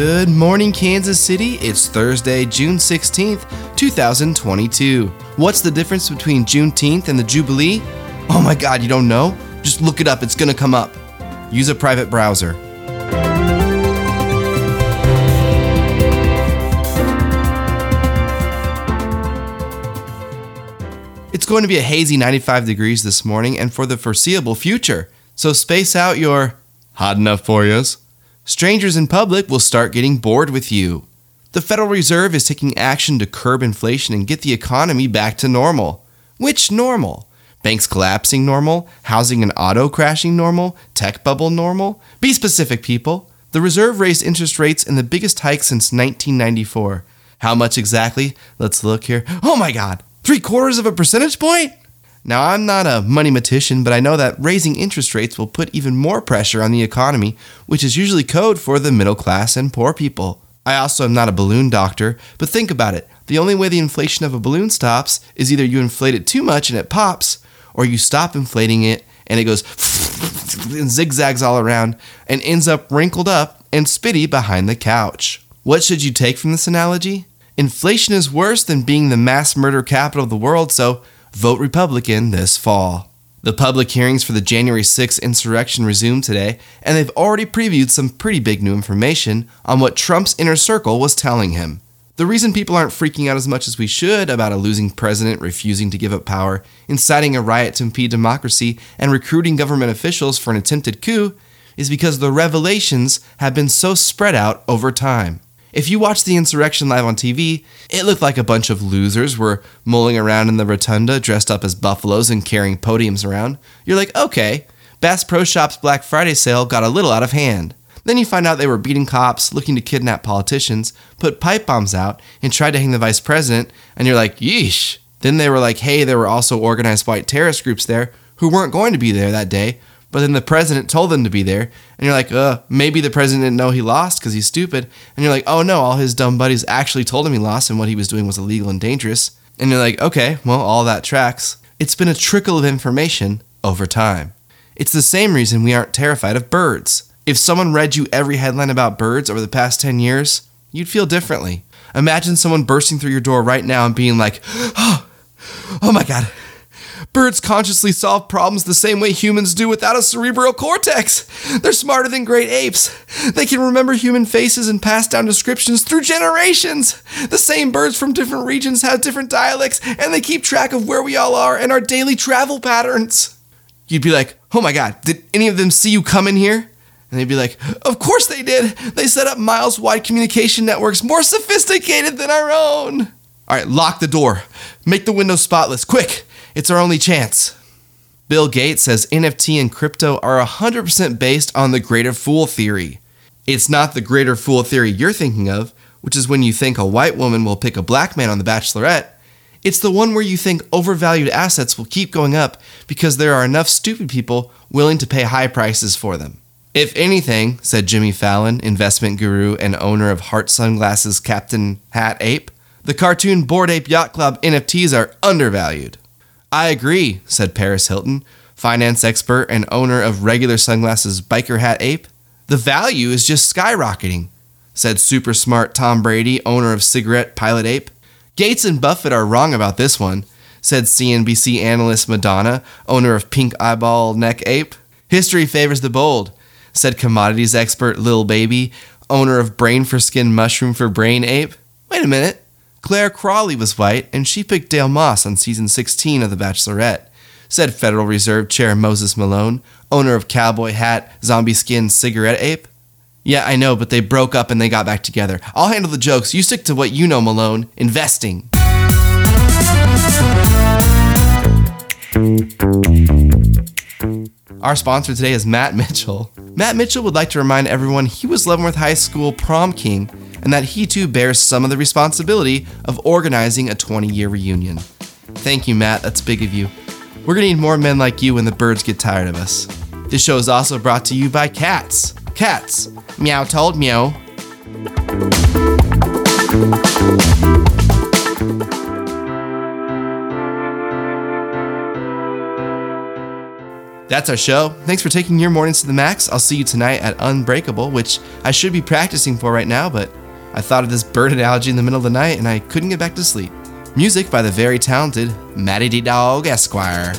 Good morning, Kansas City. It's Thursday, June 16th, 2022. What's the difference between Juneteenth and the Jubilee? Oh my god, you don't know? Just look it up, it's gonna come up. Use a private browser. It's going to be a hazy 95 degrees this morning and for the foreseeable future, so space out your hot enough for yous. Strangers in public will start getting bored with you. The Federal Reserve is taking action to curb inflation and get the economy back to normal. Which normal? Banks collapsing normal? Housing and auto crashing normal? Tech bubble normal? Be specific, people. The Reserve raised interest rates in the biggest hike since 1994. How much exactly? Let's look here. Oh my god! Three quarters of a percentage point? Now, I'm not a money matician, but I know that raising interest rates will put even more pressure on the economy, which is usually code for the middle class and poor people. I also am not a balloon doctor, but think about it. The only way the inflation of a balloon stops is either you inflate it too much and it pops, or you stop inflating it and it goes and zigzags all around and ends up wrinkled up and spitty behind the couch. What should you take from this analogy? Inflation is worse than being the mass murder capital of the world, so vote Republican this fall. The public hearings for the January 6th insurrection resumed today, and they've already previewed some pretty big new information on what Trump's inner circle was telling him. The reason people aren't freaking out as much as we should about a losing president refusing to give up power, inciting a riot to impede democracy, and recruiting government officials for an attempted coup is because the revelations have been so spread out over time. If you watched the insurrection live on TV, it looked like a bunch of losers were mulling around in the rotunda dressed up as buffaloes and carrying podiums around. You're like, okay, Bass Pro Shop's Black Friday sale got a little out of hand. Then you find out they were beating cops, looking to kidnap politicians, put pipe bombs out, and tried to hang the vice president, and you're like, yeesh. Then they were like, hey, there were also organized white terrorist groups there who weren't going to be there that day, but then the president told them to be there, and you're like, uh, maybe the president didn't know he lost because he's stupid. And you're like, oh no, all his dumb buddies actually told him he lost and what he was doing was illegal and dangerous. And you're like, okay, well, all that tracks. It's been a trickle of information over time. It's the same reason we aren't terrified of birds. If someone read you every headline about birds over the past 10 years, you'd feel differently. Imagine someone bursting through your door right now and being like, oh, oh my God, Birds consciously solve problems the same way humans do without a cerebral cortex. They're smarter than great apes. They can remember human faces and pass down descriptions through generations. The same birds from different regions have different dialects, and they keep track of where we all are and our daily travel patterns. You'd be like, oh my god, did any of them see you come in here? And they'd be like, Of course they did. They set up miles wide communication networks more sophisticated than our own. All right, lock the door. Make the window spotless. Quick. It's our only chance. Bill Gates says NFT and crypto are 100% based on the greater fool theory. It's not the greater fool theory you're thinking of, which is when you think a white woman will pick a black man on The Bachelorette. It's the one where you think overvalued assets will keep going up because there are enough stupid people willing to pay high prices for them. If anything, said Jimmy Fallon, investment guru and owner of Heart Sunglasses Captain Hat Ape, the cartoon Bored Ape Yacht Club NFTs are undervalued. I agree, said Paris Hilton, finance expert and owner of regular sunglasses Biker Hat Ape. The value is just skyrocketing, said super smart Tom Brady, owner of Cigarette Pilot Ape. Gates and Buffett are wrong about this one, said CNBC analyst Madonna, owner of Pink Eyeball Neck Ape. History favors the bold, said commodities expert Lil Baby, owner of Brain for Skin Mushroom for Brain Ape. Wait a minute. Clare Crawley was white, and she picked Dale Moss on season 16 of The Bachelorette, said Federal Reserve Chair Moses Malone, owner of Cowboy Hat, Zombie Skin, Cigarette Ape. Yeah, I know, but they broke up and they got back together. I'll handle the jokes. You stick to what you know, Malone investing. Our sponsor today is Matt Mitchell. Matt Mitchell would like to remind everyone he was Leavenworth High School prom king and that he too bears some of the responsibility of organizing a 20 year reunion. Thank you, Matt. That's big of you. We're gonna need more men like you when the birds get tired of us. This show is also brought to you by cats. Cats. Meow told meow. That's our show. Thanks for taking your mornings to the max. I'll see you tonight at Unbreakable, which I should be practicing for right now, but I thought of this bird analogy in the middle of the night and I couldn't get back to sleep. Music by the very talented Matty D Dog Esquire.